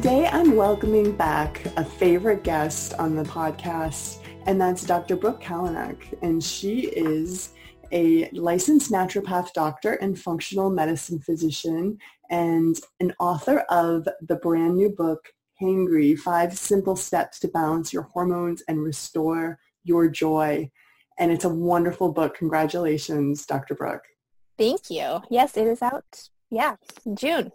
Today, I'm welcoming back a favorite guest on the podcast, and that's Dr. Brooke Kalanick. And she is a licensed naturopath doctor and functional medicine physician and an author of the brand new book, Hangry, Five Simple Steps to Balance Your Hormones and Restore Your Joy. And it's a wonderful book. Congratulations, Dr. Brooke. Thank you. Yes, it is out. Yeah, June.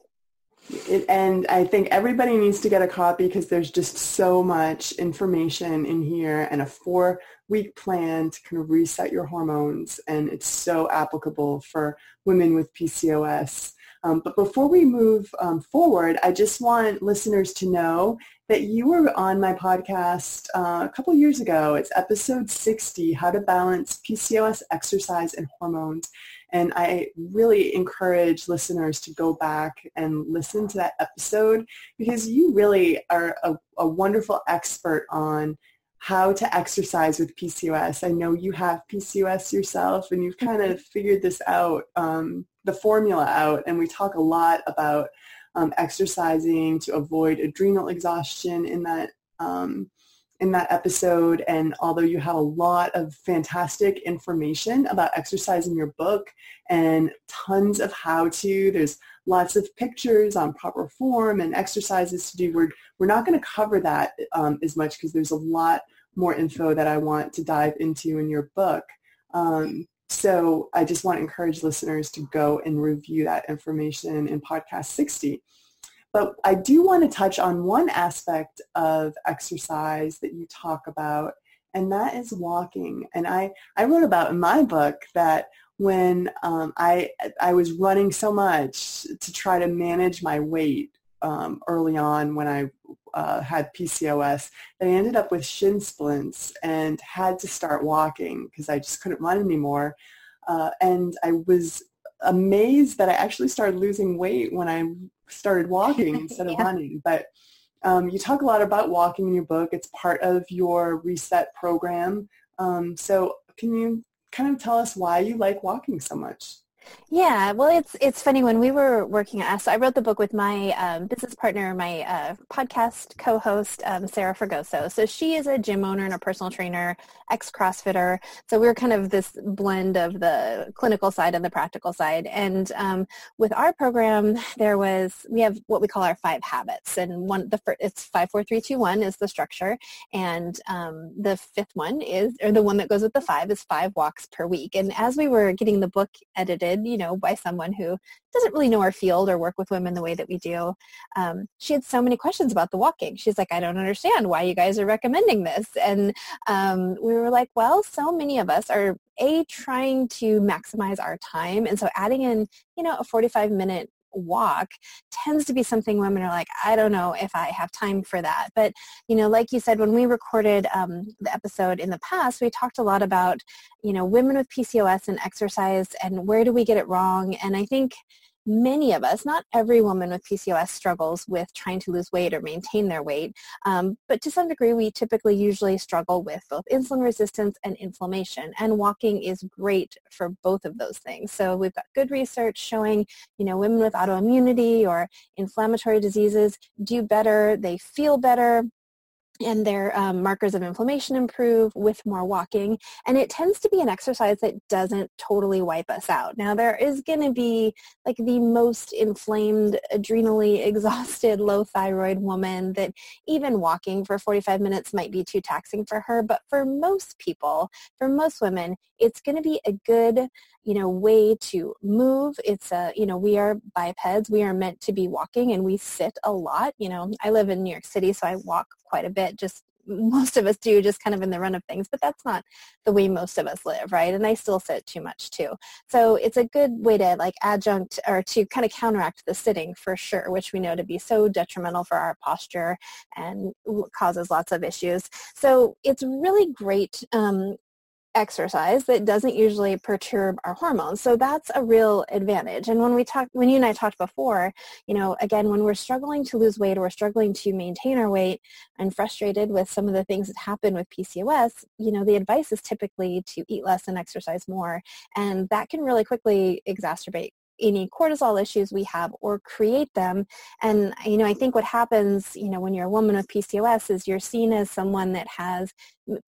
It, and I think everybody needs to get a copy because there's just so much information in here and a four week plan to kind of reset your hormones. And it's so applicable for women with PCOS. Um, but before we move um, forward, I just want listeners to know that you were on my podcast uh, a couple years ago. It's episode 60, How to Balance PCOS, Exercise, and Hormones. And I really encourage listeners to go back and listen to that episode because you really are a, a wonderful expert on how to exercise with PCOS. I know you have PCOS yourself and you've kind of figured this out, um, the formula out, and we talk a lot about um, exercising to avoid adrenal exhaustion in that um, in that episode. And although you have a lot of fantastic information about exercise in your book and tons of how to, there's lots of pictures on proper form and exercises to do. We're, we're not going to cover that um, as much because there's a lot more info that I want to dive into in your book. Um, so I just want to encourage listeners to go and review that information in podcast 60. But I do want to touch on one aspect of exercise that you talk about, and that is walking. And I, I wrote about in my book that when um, I, I was running so much to try to manage my weight um, early on when I uh, had PCOS that I ended up with shin splints and had to start walking because I just couldn't run anymore. Uh, and I was amazed that I actually started losing weight when I started walking instead of yeah. running. But um, you talk a lot about walking in your book. It's part of your reset program. Um, so can you kind of tell us why you like walking so much? Yeah, well, it's it's funny when we were working on. So I wrote the book with my um, business partner, my uh, podcast co-host, um, Sarah Fragoso. So she is a gym owner and a personal trainer, ex CrossFitter. So we are kind of this blend of the clinical side and the practical side. And um, with our program, there was we have what we call our five habits, and one the first it's five, four, three, two, one is the structure, and um, the fifth one is or the one that goes with the five is five walks per week. And as we were getting the book edited you know, by someone who doesn't really know our field or work with women the way that we do. Um, she had so many questions about the walking. She's like, I don't understand why you guys are recommending this. And um, we were like, well, so many of us are a trying to maximize our time, and so adding in, you know, a 45 minute walk tends to be something women are like, I don't know if I have time for that. But, you know, like you said, when we recorded um, the episode in the past, we talked a lot about, you know, women with PCOS and exercise and where do we get it wrong. And I think many of us, not every woman with PCOS struggles with trying to lose weight or maintain their weight, um, but to some degree we typically usually struggle with both insulin resistance and inflammation. And walking is great for both of those things. So we've got good research showing, you know, women with autoimmunity or inflammatory diseases do better, they feel better, and their um, markers of inflammation improve with more walking. And it tends to be an exercise that doesn't totally wipe us out. Now, there is going to be like the most inflamed, adrenally exhausted, low thyroid woman that even walking for 45 minutes might be too taxing for her. But for most people, for most women, it's going to be a good you know, way to move. It's a, you know, we are bipeds. We are meant to be walking and we sit a lot. You know, I live in New York City, so I walk quite a bit just most of us do just kind of in the run of things, but that's not the way most of us live, right? And I still sit too much too. So it's a good way to like adjunct or to kind of counteract the sitting for sure, which we know to be so detrimental for our posture and causes lots of issues. So it's really great um, exercise that doesn't usually perturb our hormones. So that's a real advantage. And when we talked, when you and I talked before, you know, again, when we're struggling to lose weight or we're struggling to maintain our weight and frustrated with some of the things that happen with PCOS, you know, the advice is typically to eat less and exercise more. And that can really quickly exacerbate any cortisol issues we have or create them. And, you know, I think what happens, you know, when you're a woman with PCOS is you're seen as someone that has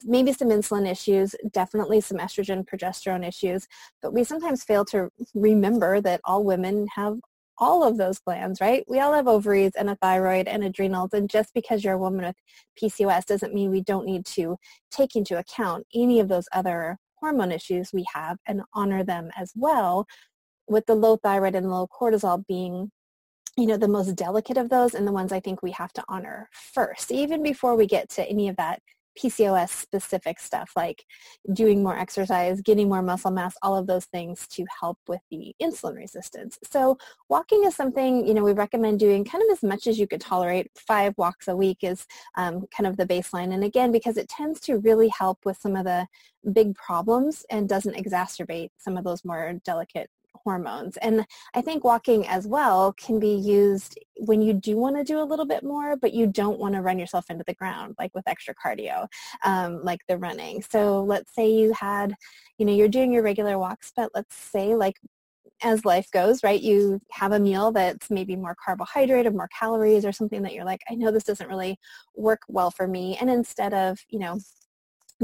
maybe some insulin issues, definitely some estrogen, progesterone issues, but we sometimes fail to remember that all women have all of those glands, right? We all have ovaries and a thyroid and adrenals. And just because you're a woman with PCOS doesn't mean we don't need to take into account any of those other hormone issues we have and honor them as well with the low thyroid and low cortisol being you know the most delicate of those and the ones I think we have to honor first even before we get to any of that PCOS specific stuff like doing more exercise, getting more muscle mass, all of those things to help with the insulin resistance. So walking is something, you know, we recommend doing kind of as much as you could tolerate. Five walks a week is um, kind of the baseline. And again, because it tends to really help with some of the big problems and doesn't exacerbate some of those more delicate hormones. And I think walking as well can be used when you do want to do a little bit more, but you don't want to run yourself into the ground, like with extra cardio, um, like the running. So let's say you had, you know, you're doing your regular walks, but let's say like as life goes, right, you have a meal that's maybe more carbohydrate or more calories or something that you're like, I know this doesn't really work well for me. And instead of, you know,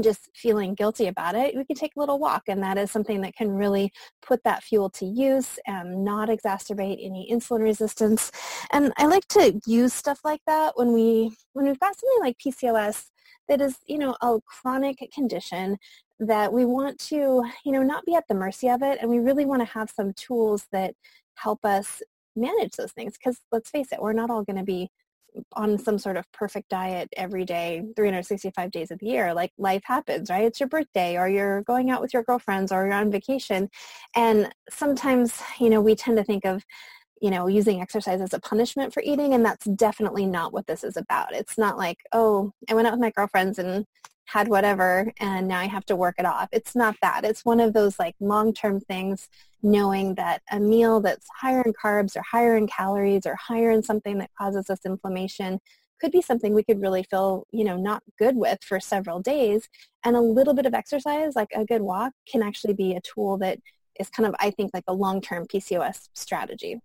just feeling guilty about it, we can take a little walk. And that is something that can really put that fuel to use and not exacerbate any insulin resistance. And I like to use stuff like that when we when we've got something like PCOS that is, you know, a chronic condition that we want to, you know, not be at the mercy of it. And we really want to have some tools that help us manage those things. Because let's face it, we're not all going to be on some sort of perfect diet every day 365 days of the year like life happens right? It's your birthday or you're going out with your girlfriends or you're on vacation. And sometimes you know we tend to think of you know using exercise as a punishment for eating and that's definitely not what this is about it's not like oh i went out with my girlfriends and had whatever and now I have to work it off. It's not that. It's one of those like long-term things knowing that a meal that's higher in carbs or higher in calories or higher in something that causes us inflammation could be something we could really feel, you know, not good with for several days. And a little bit of exercise, like a good walk, can actually be a tool that is kind of, I think, like a long-term PCOS strategy.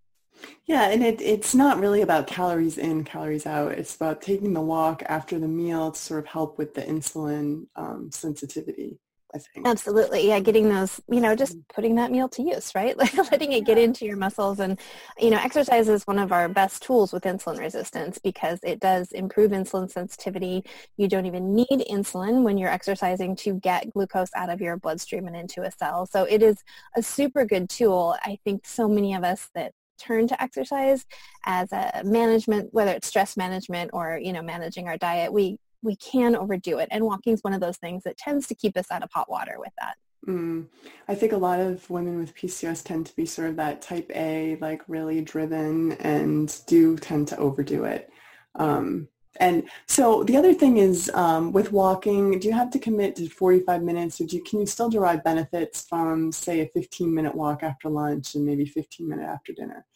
Yeah, and it, it's not really about calories in, calories out. It's about taking the walk after the meal to sort of help with the insulin um, sensitivity. I think. Absolutely. Yeah, getting those, you know, just mm-hmm. putting that meal to use, right? Like letting it get into your muscles. And, you know, exercise is one of our best tools with insulin resistance because it does improve insulin sensitivity. You don't even need insulin when you're exercising to get glucose out of your bloodstream and into a cell. So it is a super good tool. I think so many of us that turn to exercise as a management, whether it's stress management or, you know, managing our diet, we, we can overdo it. And walking is one of those things that tends to keep us out of hot water with that. Mm. I think a lot of women with PCOS tend to be sort of that type A, like really driven and do tend to overdo it. Um, and so the other thing is um, with walking, do you have to commit to 45 minutes or do you, can you still derive benefits from, say, a 15 minute walk after lunch and maybe 15 minute after dinner?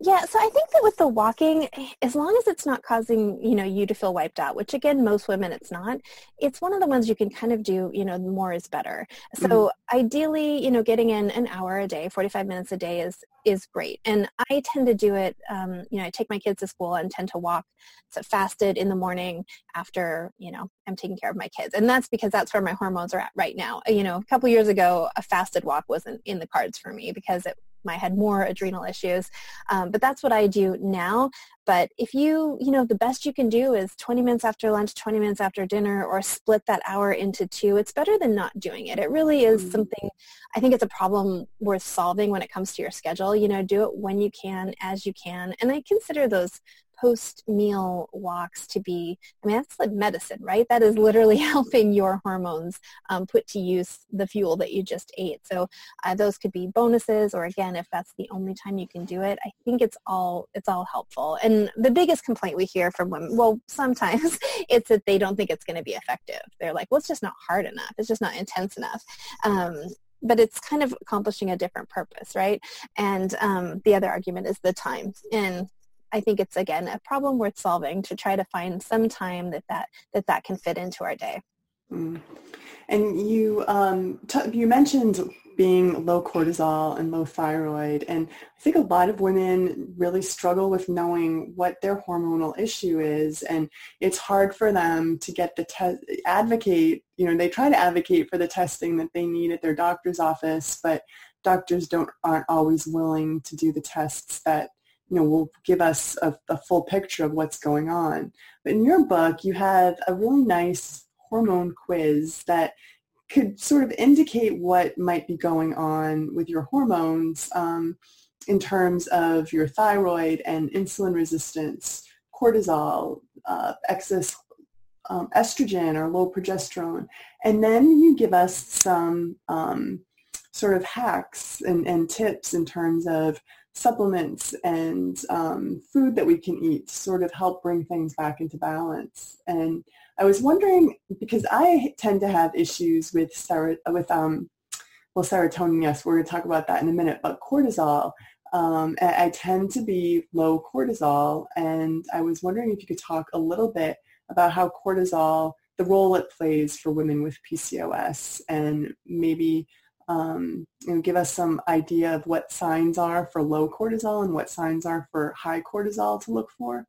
Yeah, so I think that with the walking, as long as it's not causing, you know, you to feel wiped out, which again, most women it's not, it's one of the ones you can kind of do, you know, more is better. So mm-hmm. ideally, you know, getting in an hour a day, 45 minutes a day is is great. And I tend to do it, um, you know, I take my kids to school and tend to walk so fasted in the morning after, you know, I'm taking care of my kids. And that's because that's where my hormones are at right now. You know, a couple years ago, a fasted walk wasn't in the cards for me because it I had more adrenal issues. Um, but that's what I do now. But if you, you know, the best you can do is 20 minutes after lunch, 20 minutes after dinner, or split that hour into two, it's better than not doing it. It really is mm-hmm. something, I think it's a problem worth solving when it comes to your schedule. You know, do it when you can, as you can. And I consider those post-meal walks to be, I mean, that's like medicine, right? That is literally helping your hormones um, put to use the fuel that you just ate. So uh, those could be bonuses, or again, if that's the only time you can do it, I think it's all it's all helpful. And the biggest complaint we hear from women, well, sometimes it's that they don't think it's going to be effective. They're like, well, it's just not hard enough. It's just not intense enough. Um, but it's kind of accomplishing a different purpose, right? And um, the other argument is the time. And I think it's again a problem worth solving to try to find some time that that that, that can fit into our day. Mm. And you um, t- you mentioned being low cortisol and low thyroid, and I think a lot of women really struggle with knowing what their hormonal issue is, and it's hard for them to get the test advocate. You know, they try to advocate for the testing that they need at their doctor's office, but doctors don't aren't always willing to do the tests that you know, will give us a, a full picture of what's going on. But in your book, you have a really nice hormone quiz that could sort of indicate what might be going on with your hormones um, in terms of your thyroid and insulin resistance, cortisol, uh, excess um, estrogen or low progesterone. And then you give us some um, sort of hacks and, and tips in terms of supplements and um, food that we can eat to sort of help bring things back into balance. And I was wondering because I tend to have issues with ser- with um, well serotonin. Yes, we're going to talk about that in a minute. But cortisol, um, I tend to be low cortisol, and I was wondering if you could talk a little bit about how cortisol, the role it plays for women with PCOS, and maybe um, you know, give us some idea of what signs are for low cortisol and what signs are for high cortisol to look for?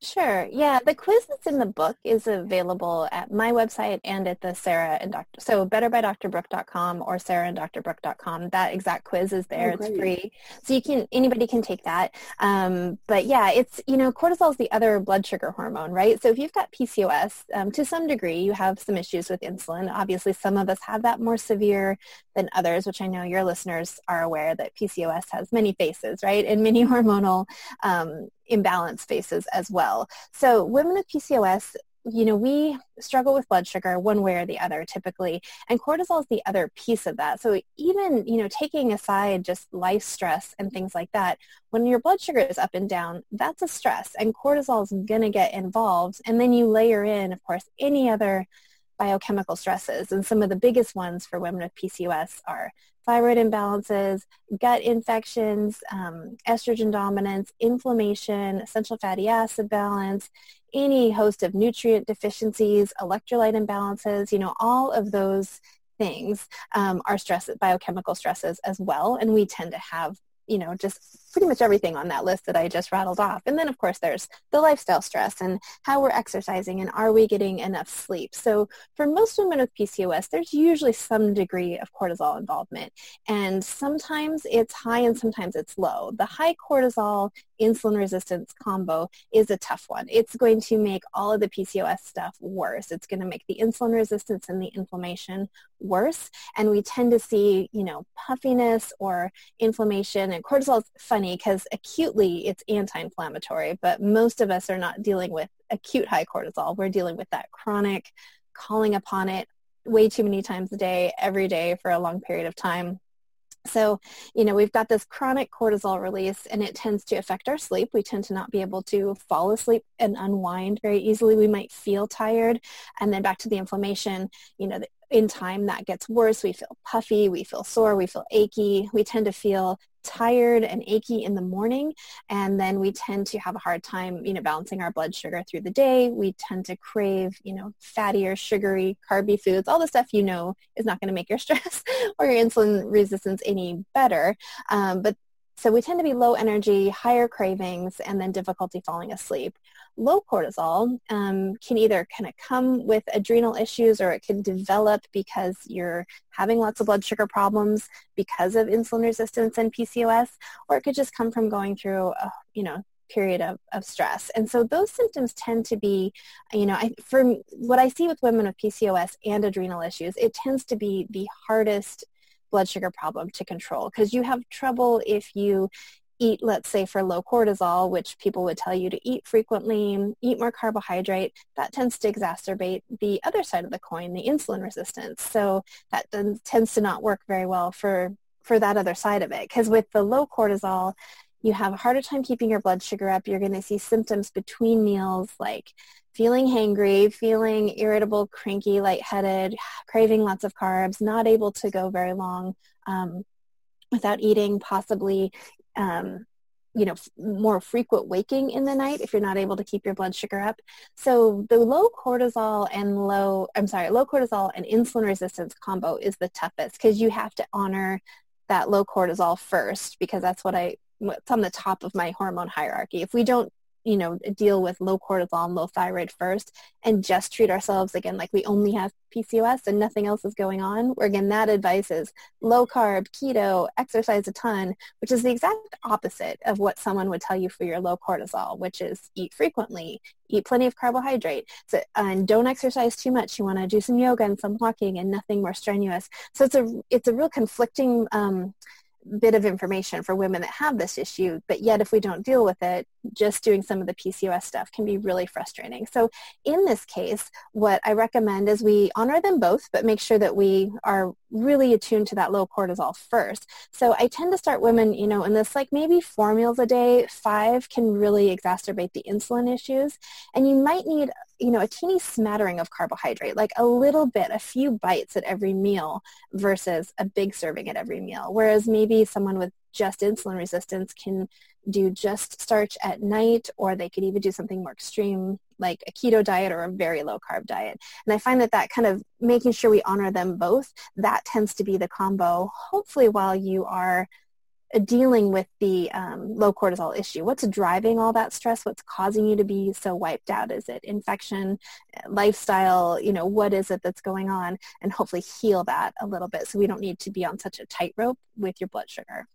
Sure. Yeah, the quiz that's in the book is available at my website and at the Sarah and Dr. So betterbydrbrooke.com or sarahand That exact quiz is there. Oh, it's free, so you can anybody can take that. Um, but yeah, it's you know cortisol is the other blood sugar hormone, right? So if you've got PCOS, um, to some degree, you have some issues with insulin. Obviously, some of us have that more severe than others, which I know your listeners are aware that PCOS has many faces, right, and many hormonal um, imbalance faces as well. So women with PCOS, you know, we struggle with blood sugar one way or the other typically, and cortisol is the other piece of that. So even, you know, taking aside just life stress and things like that, when your blood sugar is up and down, that's a stress, and cortisol is going to get involved. And then you layer in, of course, any other biochemical stresses. And some of the biggest ones for women with PCOS are thyroid imbalances, gut infections, um, estrogen dominance, inflammation, essential fatty acid balance, any host of nutrient deficiencies, electrolyte imbalances, you know, all of those things um, are stress, biochemical stresses as well. And we tend to have you know, just pretty much everything on that list that I just rattled off. And then of course there's the lifestyle stress and how we're exercising and are we getting enough sleep. So for most women with PCOS, there's usually some degree of cortisol involvement. And sometimes it's high and sometimes it's low. The high cortisol insulin resistance combo is a tough one. It's going to make all of the PCOS stuff worse. It's going to make the insulin resistance and the inflammation worse. And we tend to see, you know, puffiness or inflammation. And cortisol is funny because acutely it's anti-inflammatory, but most of us are not dealing with acute high cortisol. We're dealing with that chronic calling upon it way too many times a day, every day for a long period of time. So, you know, we've got this chronic cortisol release and it tends to affect our sleep. We tend to not be able to fall asleep and unwind very easily. We might feel tired. And then back to the inflammation, you know, in time that gets worse. We feel puffy, we feel sore, we feel achy. We tend to feel tired and achy in the morning and then we tend to have a hard time you know balancing our blood sugar through the day. We tend to crave you know fattier sugary carby foods. All the stuff you know is not going to make your stress or your insulin resistance any better. Um, but so we tend to be low energy, higher cravings, and then difficulty falling asleep. Low cortisol um, can either kind of come with adrenal issues or it can develop because you're having lots of blood sugar problems because of insulin resistance and PCOS, or it could just come from going through a, you know, period of, of stress. And so those symptoms tend to be, you know, I, for what I see with women with PCOS and adrenal issues, it tends to be the hardest blood sugar problem to control because you have trouble if you eat, let's say, for low cortisol, which people would tell you to eat frequently, eat more carbohydrate, that tends to exacerbate the other side of the coin, the insulin resistance. So that tends to not work very well for, for that other side of it. Because with the low cortisol, you have a harder time keeping your blood sugar up. You're going to see symptoms between meals like feeling hangry, feeling irritable, cranky, lightheaded, craving lots of carbs, not able to go very long um, without eating, possibly, um, you know, more frequent waking in the night if you're not able to keep your blood sugar up. So the low cortisol and low, I'm sorry, low cortisol and insulin resistance combo is the toughest because you have to honor that low cortisol first because that's what I, what's on the top of my hormone hierarchy. If we don't you know, deal with low cortisol and low thyroid first and just treat ourselves again like we only have PCOS and nothing else is going on. Where again, that advice is low carb, keto, exercise a ton, which is the exact opposite of what someone would tell you for your low cortisol, which is eat frequently, eat plenty of carbohydrate, so, and don't exercise too much. You want to do some yoga and some walking and nothing more strenuous. So it's a it's a real conflicting um, bit of information for women that have this issue, but yet if we don't deal with it, just doing some of the PCOS stuff can be really frustrating. So in this case, what I recommend is we honor them both, but make sure that we are really attuned to that low cortisol first. So I tend to start women, you know, in this like maybe four meals a day, five can really exacerbate the insulin issues. And you might need, you know, a teeny smattering of carbohydrate, like a little bit, a few bites at every meal versus a big serving at every meal. Whereas maybe someone with just insulin resistance can do just starch at night or they could even do something more extreme like a keto diet or a very low carb diet. And I find that that kind of making sure we honor them both, that tends to be the combo, hopefully while you are dealing with the um, low cortisol issue. What's driving all that stress? What's causing you to be so wiped out? Is it infection, uh, lifestyle? You know, what is it that's going on? And hopefully heal that a little bit so we don't need to be on such a tightrope with your blood sugar.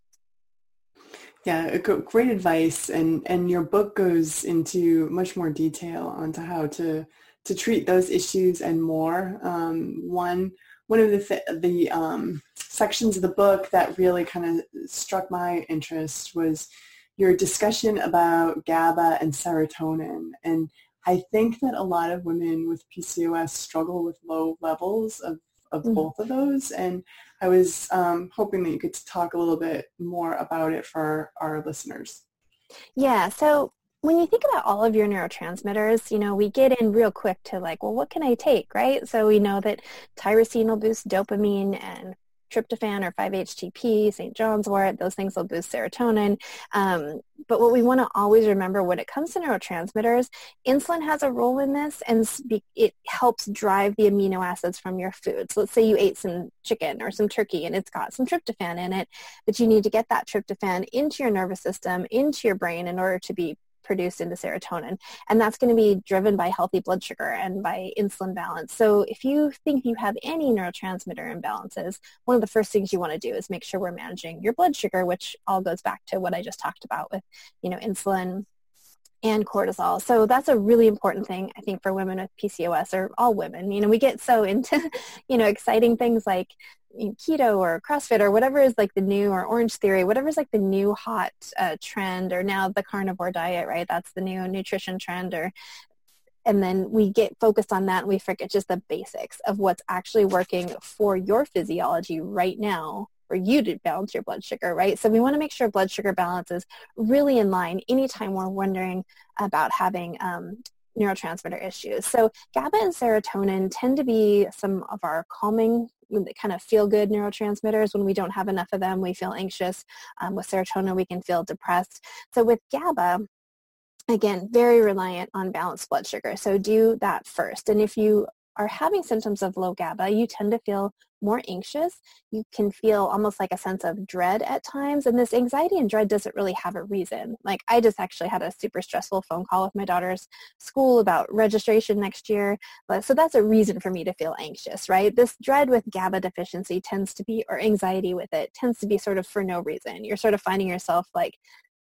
Yeah, great advice, and and your book goes into much more detail onto how to to treat those issues and more. Um, one one of the th- the um, sections of the book that really kind of struck my interest was your discussion about GABA and serotonin, and I think that a lot of women with PCOS struggle with low levels of of mm-hmm. both of those. And I was um, hoping that you could talk a little bit more about it for our listeners. Yeah. So when you think about all of your neurotransmitters, you know, we get in real quick to like, well, what can I take, right? So we know that tyrosine will boost dopamine and tryptophan or 5-HTP, St. John's wort, those things will boost serotonin. Um, but what we want to always remember when it comes to neurotransmitters, insulin has a role in this and it helps drive the amino acids from your food. So let's say you ate some chicken or some turkey and it's got some tryptophan in it, but you need to get that tryptophan into your nervous system, into your brain in order to be produced into serotonin. And that's going to be driven by healthy blood sugar and by insulin balance. So if you think you have any neurotransmitter imbalances, one of the first things you want to do is make sure we're managing your blood sugar, which all goes back to what I just talked about with, you know, insulin, and cortisol. So that's a really important thing, I think, for women with PCOS or all women. You know, we get so into, you know, exciting things like keto or CrossFit or whatever is like the new or Orange Theory, whatever is like the new hot uh, trend or now the carnivore diet, right? That's the new nutrition trend or and then we get focused on that and we forget just the basics of what's actually working for your physiology right now for you to balance your blood sugar, right? So we want to make sure blood sugar balance is really in line anytime we're wondering about having um, neurotransmitter issues. So GABA and serotonin tend to be some of our calming kind of feel good neurotransmitters. When we don't have enough of them, we feel anxious. Um, with serotonin, we can feel depressed. So with GABA, again, very reliant on balanced blood sugar. So do that first. And if you are having symptoms of low GABA, you tend to feel more anxious. You can feel almost like a sense of dread at times. And this anxiety and dread doesn't really have a reason. Like I just actually had a super stressful phone call with my daughter's school about registration next year. So that's a reason for me to feel anxious, right? This dread with GABA deficiency tends to be, or anxiety with it, tends to be sort of for no reason. You're sort of finding yourself like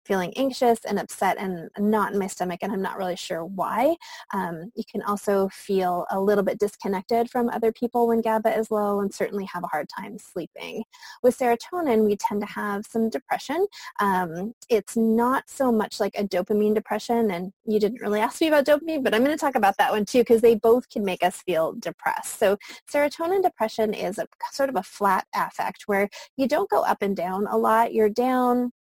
feeling anxious and upset and not in my stomach and I'm not really sure why. Um, you can also feel a little bit disconnected from other people when GABA is low and certainly have a hard time sleeping. With serotonin, we tend to have some depression. Um, it's not so much like a dopamine depression and you didn't really ask me about dopamine, but I'm going to talk about that one too because they both can make us feel depressed. So serotonin depression is a sort of a flat affect where you don't go up and down a lot. You're down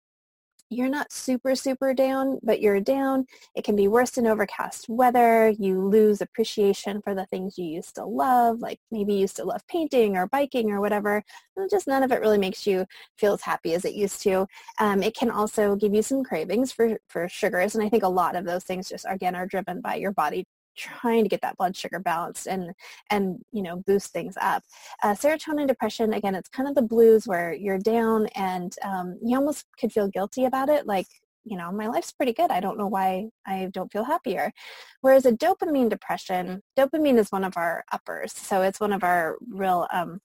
you're not super, super down, but you're down. It can be worse in overcast weather. You lose appreciation for the things you used to love, like maybe you used to love painting or biking or whatever. Just none of it really makes you feel as happy as it used to. Um, it can also give you some cravings for, for sugars. And I think a lot of those things just, again, are driven by your body trying to get that blood sugar balanced and and you know boost things up. Uh, serotonin depression again it's kind of the blues where you're down and um, you almost could feel guilty about it like you know my life's pretty good. I don't know why i don't feel happier. Whereas a dopamine depression dopamine is one of our uppers. So it's one of our real um,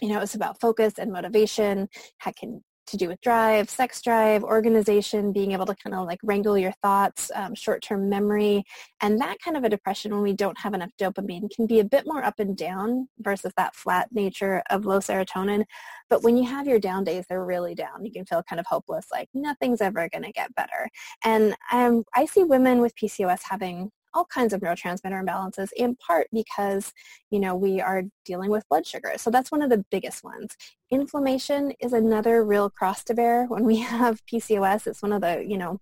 you know, it's about focus and motivation, how can to do with drive, sex drive, organization, being able to kind of like wrangle your thoughts, um, short-term memory, and that kind of a depression when we don't have enough dopamine can be a bit more up and down versus that flat nature of low serotonin. But when you have your down days, they're really down. You can feel kind of hopeless, like nothing's ever going to get better. And um, I see women with PCOS having all kinds of neurotransmitter imbalances in part because, you know, we are dealing with blood sugar. So that's one of the biggest ones. Inflammation is another real cross to bear when we have PCOS. It's one of the, you know,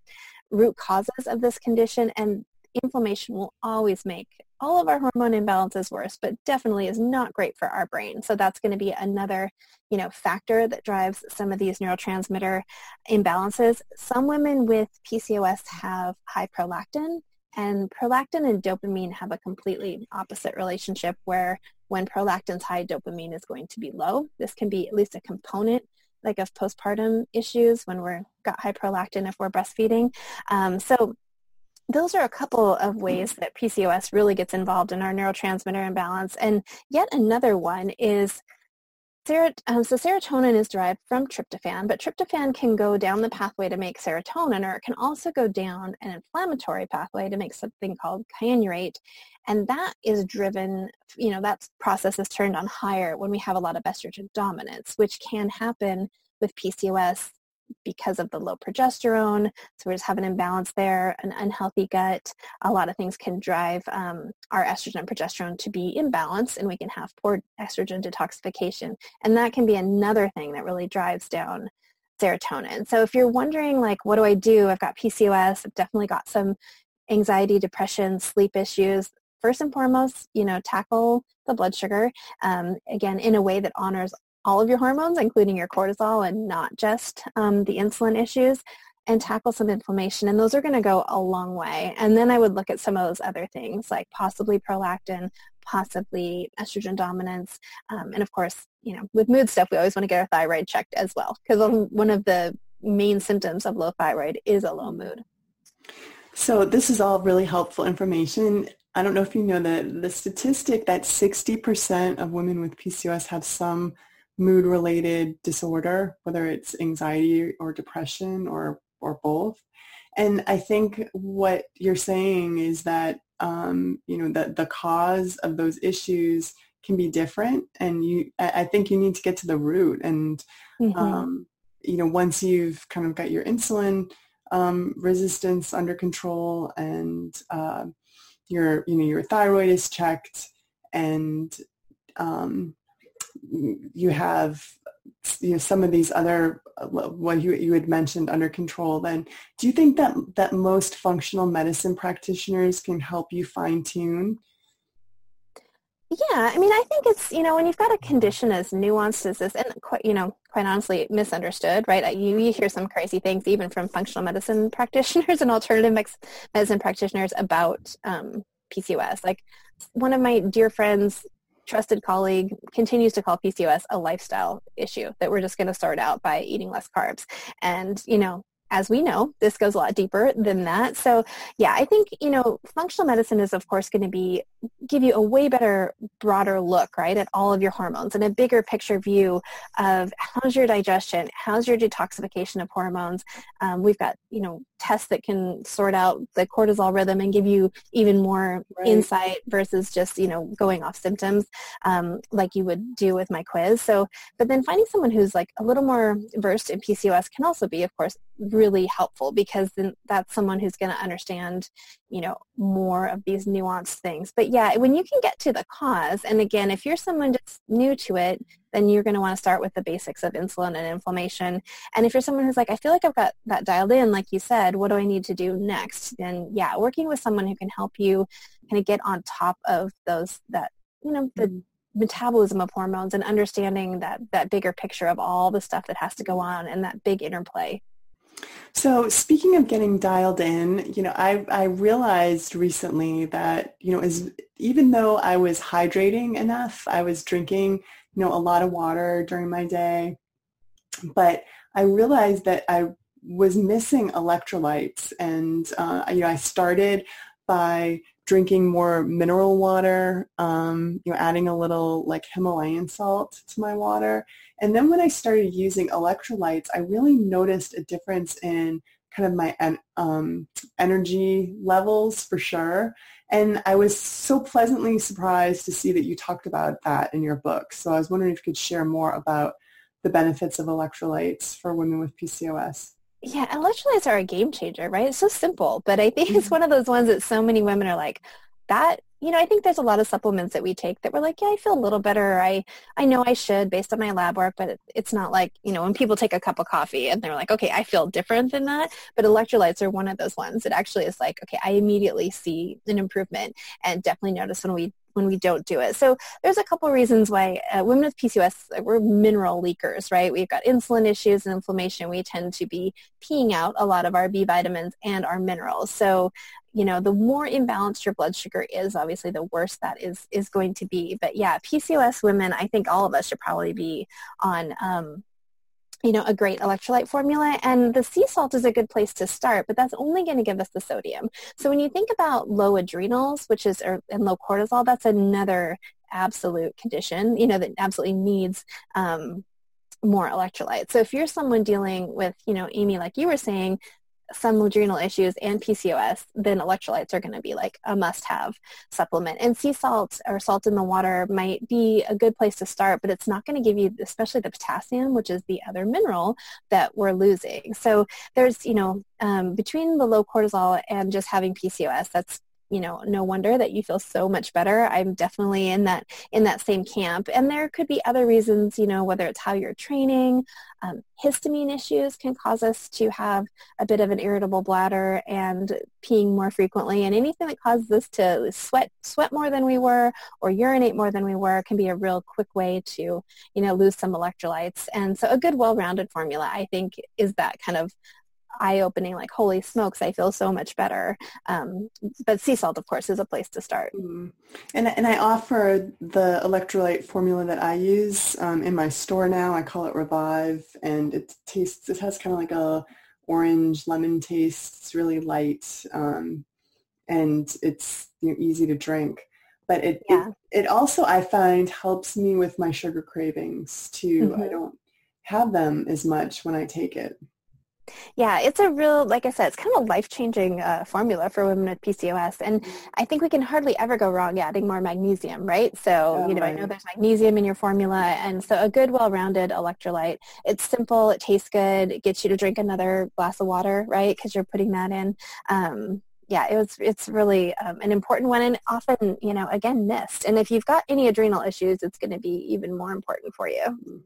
root causes of this condition and inflammation will always make all of our hormone imbalances worse, but definitely is not great for our brain. So that's going to be another, you know, factor that drives some of these neurotransmitter imbalances. Some women with PCOS have high prolactin and prolactin and dopamine have a completely opposite relationship where when prolactin's high, dopamine is going to be low. This can be at least a component like of postpartum issues when we're got high prolactin if we're breastfeeding. Um, so those are a couple of ways that PCOS really gets involved in our neurotransmitter imbalance. And yet another one is um, so serotonin is derived from tryptophan, but tryptophan can go down the pathway to make serotonin, or it can also go down an inflammatory pathway to make something called kynurenate. And that is driven, you know, that process is turned on higher when we have a lot of estrogen dominance, which can happen with PCOS because of the low progesterone. So we just have an imbalance there, an unhealthy gut. A lot of things can drive um, our estrogen and progesterone to be imbalanced and we can have poor estrogen detoxification. And that can be another thing that really drives down serotonin. So if you're wondering like, what do I do? I've got PCOS. I've definitely got some anxiety, depression, sleep issues. First and foremost, you know, tackle the blood sugar, um, again, in a way that honors all of your hormones, including your cortisol and not just um, the insulin issues, and tackle some inflammation. And those are going to go a long way. And then I would look at some of those other things like possibly prolactin, possibly estrogen dominance. Um, and of course, you know, with mood stuff, we always want to get our thyroid checked as well because one of the main symptoms of low thyroid is a low mood. So this is all really helpful information. I don't know if you know the, the statistic that 60% of women with PCOS have some mood related disorder, whether it's anxiety or depression or, or both. And I think what you're saying is that, um, you know, the, the cause of those issues can be different. And you, I think you need to get to the root. And, mm-hmm. um, you know, once you've kind of got your insulin um, resistance under control and uh, your, you know, your thyroid is checked and um, you have you know some of these other what you, you had mentioned under control then do you think that that most functional medicine practitioners can help you fine tune Yeah, I mean, I think it's, you know, when you've got a condition as nuanced as this, and quite, you know, quite honestly, misunderstood, right? You, you hear some crazy things even from functional medicine practitioners and alternative medicine practitioners about um, PCOS. Like one of my dear friends, trusted colleague, continues to call PCOS a lifestyle issue that we're just going to sort out by eating less carbs. And, you know, as we know, this goes a lot deeper than that. So yeah, I think, you know, functional medicine is of course going to be, give you a way better, broader look, right, at all of your hormones and a bigger picture view of how's your digestion, how's your detoxification of hormones. Um, we've got, you know, tests that can sort out the cortisol rhythm and give you even more right. insight versus just, you know, going off symptoms um, like you would do with my quiz. So, but then finding someone who's like a little more versed in PCOS can also be, of course, really helpful because then that's someone who's going to understand, you know, more of these nuanced things. But yeah, when you can get to the cause, and again, if you're someone just new to it, then you're going to want to start with the basics of insulin and inflammation. And if you're someone who's like, I feel like I've got that dialed in, like you said, what do I need to do next? Then yeah, working with someone who can help you kind of get on top of those, that, you know, the mm-hmm. metabolism of hormones and understanding that, that bigger picture of all the stuff that has to go on and that big interplay. So speaking of getting dialed in, you know, I, I realized recently that, you know, as, even though I was hydrating enough, I was drinking, you know, a lot of water during my day, but I realized that I was missing electrolytes and, uh, you know, I started by drinking more mineral water, um, you know, adding a little like Himalayan salt to my water. And then when I started using electrolytes, I really noticed a difference in kind of my um, energy levels for sure. And I was so pleasantly surprised to see that you talked about that in your book. So I was wondering if you could share more about the benefits of electrolytes for women with PCOS. Yeah, electrolytes are a game changer, right? It's so simple, but I think it's mm-hmm. one of those ones that so many women are like, that, you know, I think there's a lot of supplements that we take that we're like, yeah, I feel a little better. I, I know I should based on my lab work, but it, it's not like, you know, when people take a cup of coffee and they're like, okay, I feel different than that. But electrolytes are one of those ones that actually is like, okay, I immediately see an improvement and definitely notice when we when we don't do it. So there's a couple reasons why uh, women with PCOS, we're mineral leakers, right? We've got insulin issues and inflammation. We tend to be peeing out a lot of our B vitamins and our minerals. So you know, the more imbalanced your blood sugar is, obviously the worse that is, is going to be. But yeah, PCOS women, I think all of us should probably be on um, you know, a great electrolyte formula. And the sea salt is a good place to start, but that's only going to give us the sodium. So when you think about low adrenals, which is, or, and low cortisol, that's another absolute condition, you know, that absolutely needs um, more electrolytes. So if you're someone dealing with, you know, Amy, like you were saying, some adrenal issues and PCOS, then electrolytes are going to be like a must-have supplement. And sea salt or salt in the water might be a good place to start, but it's not going to give you, especially the potassium, which is the other mineral that we're losing. So there's, you know, um, between the low cortisol and just having PCOS, that's you know, no wonder that you feel so much better. I'm definitely in that in that same camp. And there could be other reasons, you know, whether it's how you're training, um, histamine issues can cause us to have a bit of an irritable bladder and peeing more frequently. And anything that causes us to sweat sweat more than we were or urinate more than we were can be a real quick way to, you know, lose some electrolytes. And so a good well-rounded formula, I think, is that kind of eye-opening like holy smokes i feel so much better. Um, but sea salt of course is a place to start. Mm. and, and i offer the electrolyte formula that i use um, in my store now. I call it revive and it tastes it has kind of like a orange lemon taste. It's really light um, and it's you know, easy to drink. But it, yeah. it, it also i find helps me with my sugar cravings too. Mm-hmm. i don't have them as much when i take it yeah, it's a real, like I said, it's kind of a life-changing uh, formula for women with PCOS. And I think we can hardly ever go wrong adding more magnesium, right? So, oh, you know, right. I know there's magnesium in your formula. And so a good, well-rounded electrolyte. It's simple. It tastes good. It gets you to drink another glass of water, right? Because you're putting that in. Um, yeah, it was, it's really um, an important one and often, you know, again, missed. And if you've got any adrenal issues, it's going to be even more important for you.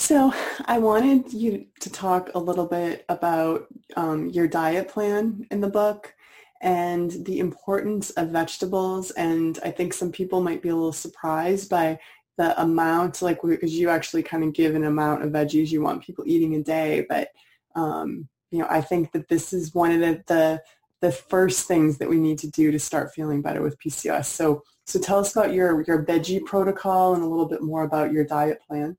So I wanted you to talk a little bit about um, your diet plan in the book and the importance of vegetables. And I think some people might be a little surprised by the amount, like because you actually kind of give an amount of veggies you want people eating a day. But um, you know, I think that this is one of the, the the first things that we need to do to start feeling better with PCOS. So, so tell us about your your veggie protocol and a little bit more about your diet plan.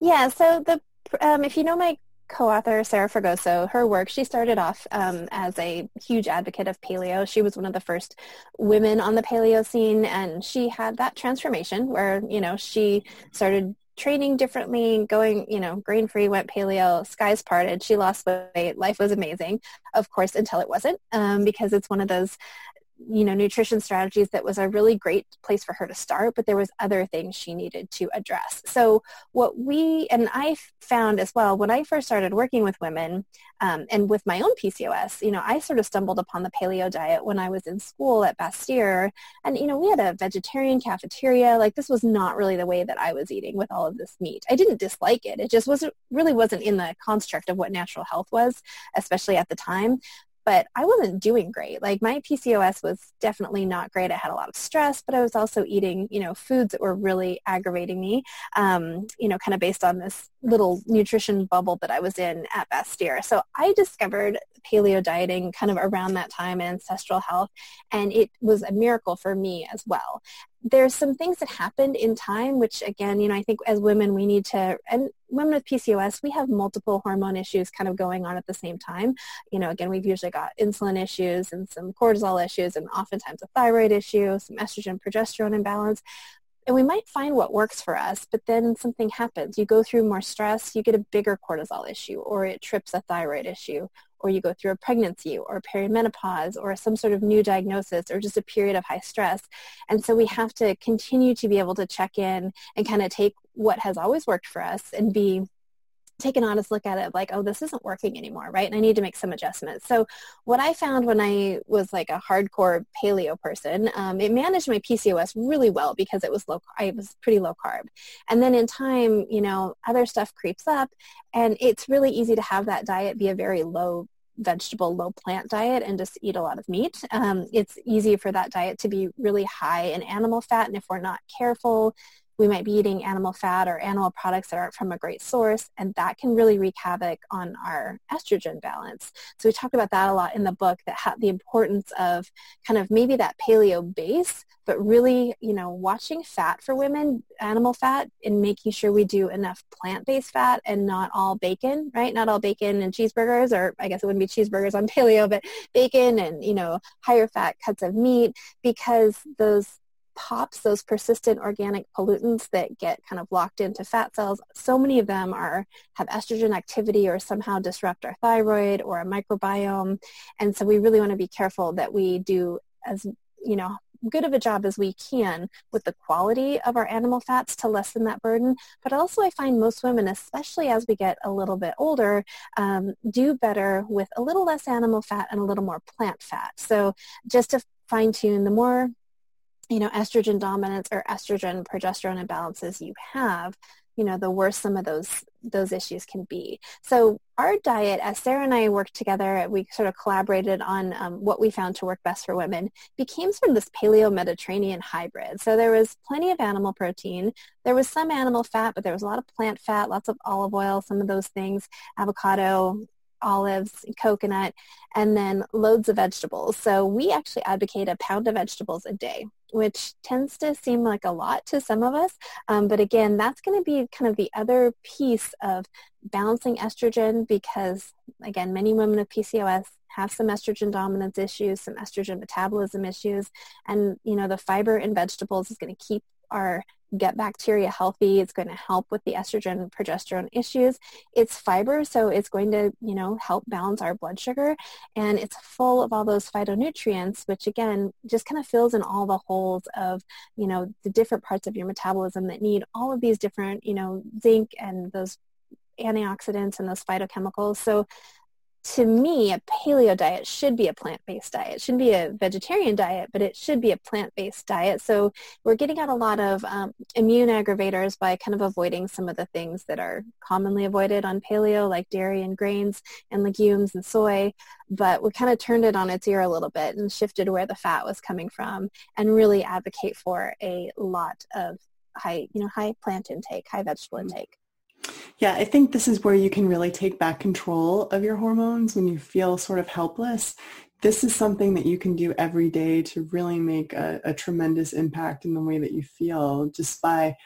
Yeah. So the um, if you know my co-author Sarah Fragoso, her work, she started off um, as a huge advocate of paleo. She was one of the first women on the paleo scene, and she had that transformation where you know she started training differently, going, you know, grain free, went paleo, skies parted. She lost weight. Life was amazing, of course, until it wasn't, um, because it's one of those you know, nutrition strategies that was a really great place for her to start, but there was other things she needed to address. So what we, and I found as well, when I first started working with women um, and with my own PCOS, you know, I sort of stumbled upon the paleo diet when I was in school at Bastyr. And, you know, we had a vegetarian cafeteria. Like this was not really the way that I was eating with all of this meat. I didn't dislike it. It just wasn't, really wasn't in the construct of what natural health was, especially at the time but I wasn't doing great. Like my PCOS was definitely not great. I had a lot of stress, but I was also eating, you know, foods that were really aggravating me, um, you know, kind of based on this little nutrition bubble that I was in at Bastyr. So I discovered paleo dieting kind of around that time and ancestral health, and it was a miracle for me as well there's some things that happened in time, which again, you know, I think as women we need to, and women with PCOS, we have multiple hormone issues kind of going on at the same time. You know, again, we've usually got insulin issues and some cortisol issues and oftentimes a thyroid issue, some estrogen, progesterone imbalance and we might find what works for us, but then something happens. You go through more stress, you get a bigger cortisol issue, or it trips a thyroid issue, or you go through a pregnancy or perimenopause or some sort of new diagnosis or just a period of high stress. And so we have to continue to be able to check in and kind of take what has always worked for us and be take an honest look at it like, oh, this isn't working anymore, right? And I need to make some adjustments. So what I found when I was like a hardcore paleo person, um, it managed my PCOS really well because it was low, I was pretty low carb. And then in time, you know, other stuff creeps up and it's really easy to have that diet be a very low vegetable low plant diet and just eat a lot of meat. Um, it's easy for that diet to be really high in animal fat and if we're not careful, we might be eating animal fat or animal products that aren't from a great source, and that can really wreak havoc on our estrogen balance. So we talked about that a lot in the book, that ha- the importance of kind of maybe that paleo base, but really, you know, watching fat for women, animal fat, and making sure we do enough plant-based fat and not all bacon, right? Not all bacon and cheeseburgers, or I guess it wouldn't be cheeseburgers on paleo, but bacon and, you know, higher fat cuts of meat because those pops, those persistent organic pollutants that get kind of locked into fat cells, so many of them are have estrogen activity or somehow disrupt our thyroid or a microbiome. And so we really want to be careful that we do as, you know, good of a job as we can with the quality of our animal fats to lessen that burden. But also I find most women, especially as we get a little bit older, um, do better with a little less animal fat and a little more plant fat. So just to fine tune, the more you know, estrogen dominance or estrogen progesterone imbalances you have, you know, the worse some of those those issues can be. So our diet, as Sarah and I worked together, we sort of collaborated on um, what we found to work best for women, became sort of this paleo-Mediterranean hybrid. So there was plenty of animal protein. There was some animal fat, but there was a lot of plant fat, lots of olive oil, some of those things, avocado, olives, coconut, and then loads of vegetables. So we actually advocate a pound of vegetables a day which tends to seem like a lot to some of us. Um, but again, that's going to be kind of the other piece of balancing estrogen because, again, many women with PCOS have some estrogen dominance issues, some estrogen metabolism issues, and, you know, the fiber in vegetables is going to keep our gut bacteria healthy. It's going to help with the estrogen and progesterone issues. It's fiber, so it's going to, you know, help balance our blood sugar. And it's full of all those phytonutrients, which again, just kind of fills in all the holes of, you know, the different parts of your metabolism that need all of these different, you know, zinc and those antioxidants and those phytochemicals. So to me, a paleo diet should be a plant-based diet. It shouldn't be a vegetarian diet, but it should be a plant-based diet. So we're getting out a lot of um, immune aggravators by kind of avoiding some of the things that are commonly avoided on paleo, like dairy and grains and legumes and soy. But we kind of turned it on its ear a little bit and shifted where the fat was coming from and really advocate for a lot of high, you know, high plant intake, high vegetable mm-hmm. intake. Yeah, I think this is where you can really take back control of your hormones when you feel sort of helpless. This is something that you can do every day to really make a, a tremendous impact in the way that you feel just by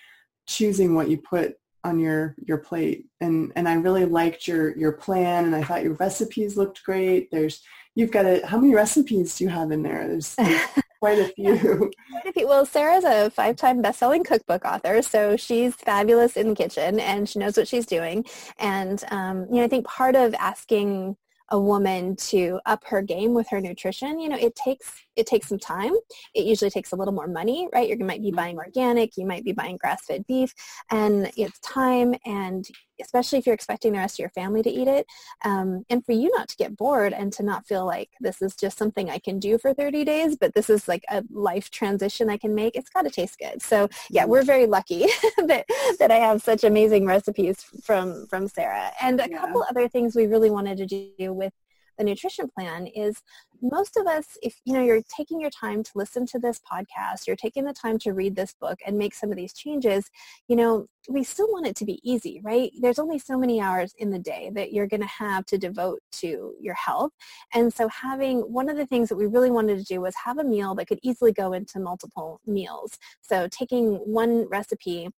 choosing what you put on your your plate. And and I really liked your your plan and I thought your recipes looked great. There's you've got a how many recipes do you have in there? There's, there's quite a few. Well, Sarah's a five-time best-selling cookbook author, so she's fabulous in the kitchen and she knows what she's doing. And um, you know, I think part of asking a woman to up her game with her nutrition, you know, it takes it takes some time. It usually takes a little more money, right? You might be buying organic, you might be buying grass-fed beef, and it's time and especially if you're expecting the rest of your family to eat it. Um, and for you not to get bored and to not feel like this is just something I can do for 30 days, but this is like a life transition I can make, it's got to taste good. So yeah, we're very lucky that, that I have such amazing recipes from, from Sarah. And a yeah. couple other things we really wanted to do with the nutrition plan is most of us, if you know you're taking your time to listen to this podcast, you're taking the time to read this book and make some of these changes, you know, we still want it to be easy, right? There's only so many hours in the day that you're going to have to devote to your health. And so having one of the things that we really wanted to do was have a meal that could easily go into multiple meals. So taking one recipe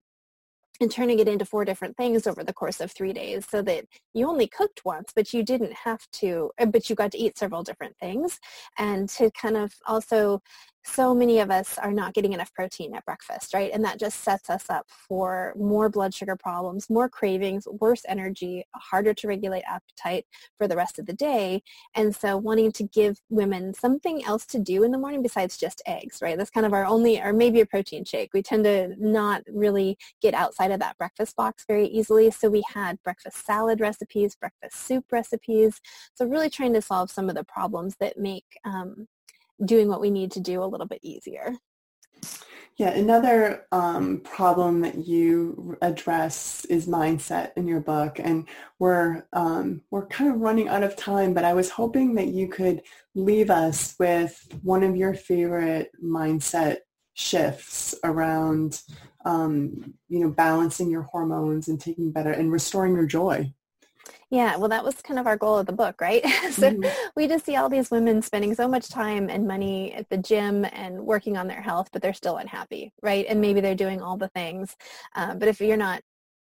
and turning it into four different things over the course of three days so that you only cooked once but you didn't have to uh, but you got to eat several different things. And to kind of also so many of us are not getting enough protein at breakfast, right? And that just sets us up for more blood sugar problems, more cravings, worse energy, harder to regulate appetite for the rest of the day. And so wanting to give women something else to do in the morning besides just eggs, right? That's kind of our only, or maybe a protein shake. We tend to not really get outside of that breakfast box very easily. So we had breakfast salad recipes, breakfast soup recipes. So really trying to solve some of the problems that make um, doing what we need to do a little bit easier. Yeah, another um, problem that you address is mindset in your book, and we're um, we're kind of running out of time. But I was hoping that you could leave us with one of your favorite mindset shifts around, um, you know, balancing your hormones and taking better and restoring your joy. Yeah, well, that was kind of our goal of the book, right? so mm-hmm. we just see all these women spending so much time and money at the gym and working on their health, but they're still unhappy, right? And maybe they're doing all the things. Um, but if you're not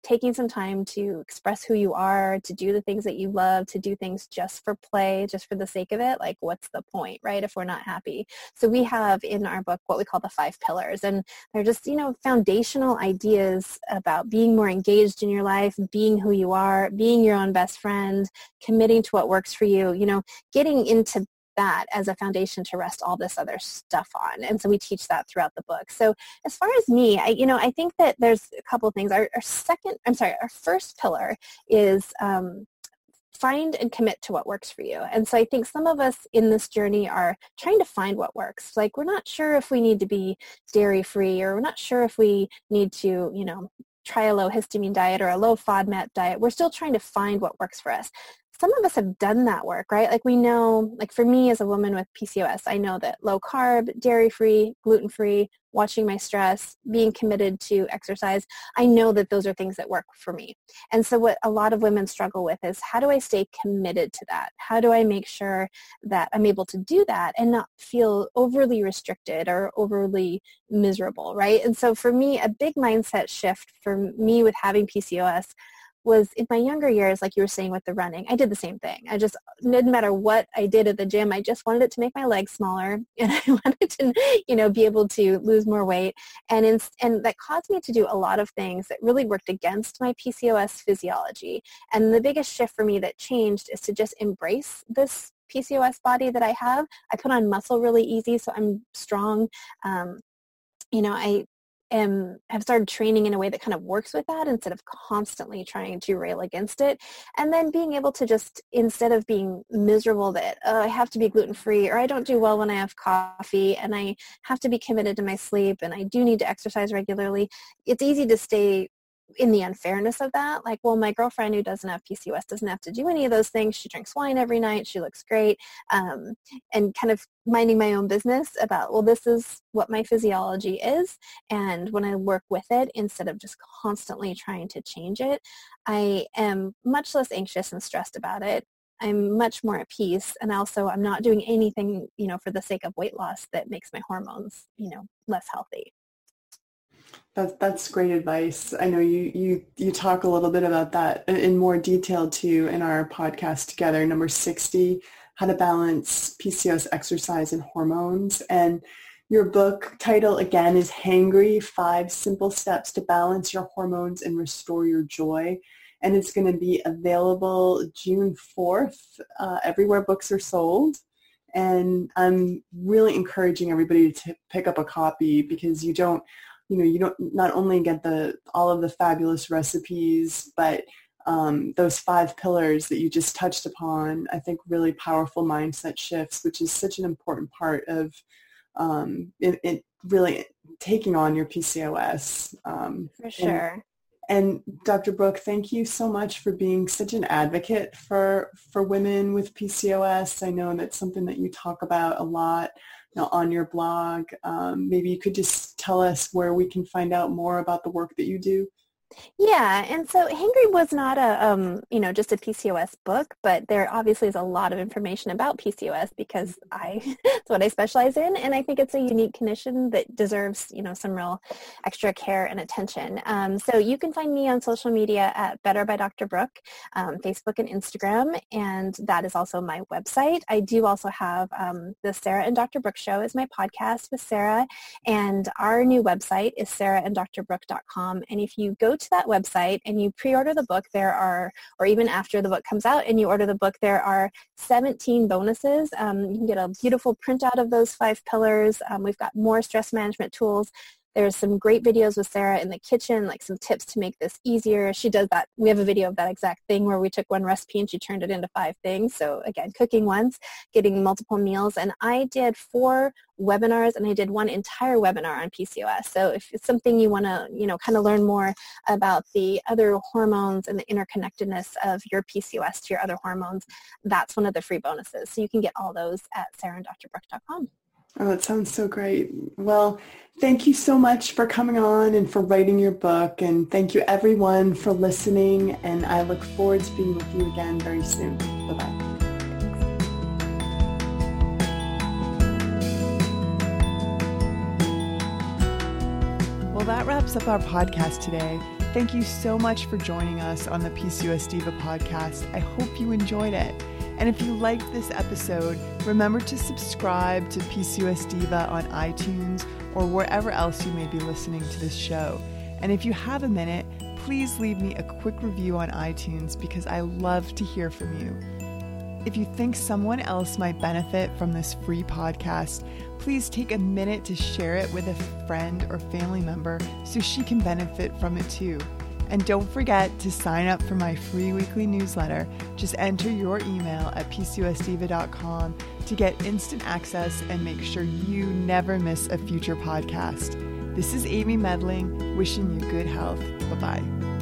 taking some time to express who you are, to do the things that you love, to do things just for play, just for the sake of it, like what's the point, right, if we're not happy? So we have in our book what we call the five pillars, and they're just, you know, foundational ideas about being more engaged in your life, being who you are, being your own best friend, committing to what works for you, you know, getting into that as a foundation to rest all this other stuff on. And so we teach that throughout the book. So as far as me, I, you know, I think that there's a couple things. Our, our second, I'm sorry, our first pillar is um, find and commit to what works for you. And so I think some of us in this journey are trying to find what works. Like we're not sure if we need to be dairy free or we're not sure if we need to, you know, try a low histamine diet or a low FODMAP diet. We're still trying to find what works for us some of us have done that work, right? Like we know, like for me as a woman with PCOS, I know that low carb, dairy free, gluten free, watching my stress, being committed to exercise, I know that those are things that work for me. And so what a lot of women struggle with is how do I stay committed to that? How do I make sure that I'm able to do that and not feel overly restricted or overly miserable, right? And so for me, a big mindset shift for me with having PCOS was in my younger years, like you were saying with the running, I did the same thing. I just, didn't matter what I did at the gym, I just wanted it to make my legs smaller and I wanted to, you know, be able to lose more weight. And, in, and that caused me to do a lot of things that really worked against my PCOS physiology. And the biggest shift for me that changed is to just embrace this PCOS body that I have. I put on muscle really easy, so I'm strong. Um, you know, I am have started training in a way that kind of works with that instead of constantly trying to rail against it. And then being able to just instead of being miserable that oh, i have to be gluten free or i don't do well when i have coffee and i have to be committed to my sleep and i do need to exercise regularly it's easy to stay in the unfairness of that, like, well, my girlfriend who doesn't have PCOS doesn't have to do any of those things. She drinks wine every night. She looks great. Um, and kind of minding my own business about, well, this is what my physiology is. And when I work with it, instead of just constantly trying to change it, I am much less anxious and stressed about it. I'm much more at peace. And also I'm not doing anything, you know, for the sake of weight loss that makes my hormones, you know, less healthy. That's that's great advice. I know you you you talk a little bit about that in more detail too in our podcast together, number sixty, how to balance PCOS exercise and hormones. And your book title again is Hangry: Five Simple Steps to Balance Your Hormones and Restore Your Joy. And it's going to be available June fourth uh, everywhere books are sold. And I'm really encouraging everybody to pick up a copy because you don't you know, you don't not only get the all of the fabulous recipes, but um, those five pillars that you just touched upon, I think really powerful mindset shifts, which is such an important part of um, it, it really taking on your PCOS. Um, for sure. And, and, Dr. Brooke, thank you so much for being such an advocate for for women with PCOS. I know that's something that you talk about a lot know, on your blog. Um, maybe you could just tell us where we can find out more about the work that you do. Yeah, and so Hangry was not a, um, you know, just a PCOS book, but there obviously is a lot of information about PCOS because I, it's what I specialize in, and I think it's a unique condition that deserves, you know, some real extra care and attention. Um, so you can find me on social media at Better by Dr. Brooke, um, Facebook and Instagram, and that is also my website. I do also have um, the Sarah and Dr. Brooke Show is my podcast with Sarah, and our new website is sarahanddrbrooke.com, and if you go to that website and you pre-order the book, there are, or even after the book comes out and you order the book, there are 17 bonuses. Um, you can get a beautiful printout of those five pillars. Um, we've got more stress management tools there's some great videos with Sarah in the kitchen, like some tips to make this easier. She does that. We have a video of that exact thing where we took one recipe and she turned it into five things. So again, cooking once, getting multiple meals. And I did four webinars and I did one entire webinar on PCOS. So if it's something you want to, you know, kind of learn more about the other hormones and the interconnectedness of your PCOS to your other hormones, that's one of the free bonuses. So you can get all those at sarahanddrbrooke.com. Oh, that sounds so great. Well, thank you so much for coming on and for writing your book. And thank you everyone for listening. And I look forward to being with you again very soon. Bye-bye. Well, that wraps up our podcast today. Thank you so much for joining us on the PCOS Diva podcast. I hope you enjoyed it. And if you liked this episode, remember to subscribe to PCOS Diva on iTunes or wherever else you may be listening to this show. And if you have a minute, please leave me a quick review on iTunes because I love to hear from you. If you think someone else might benefit from this free podcast, please take a minute to share it with a friend or family member so she can benefit from it too. And don't forget to sign up for my free weekly newsletter. Just enter your email at pcosdiva.com to get instant access and make sure you never miss a future podcast. This is Amy Medling, wishing you good health. Bye bye.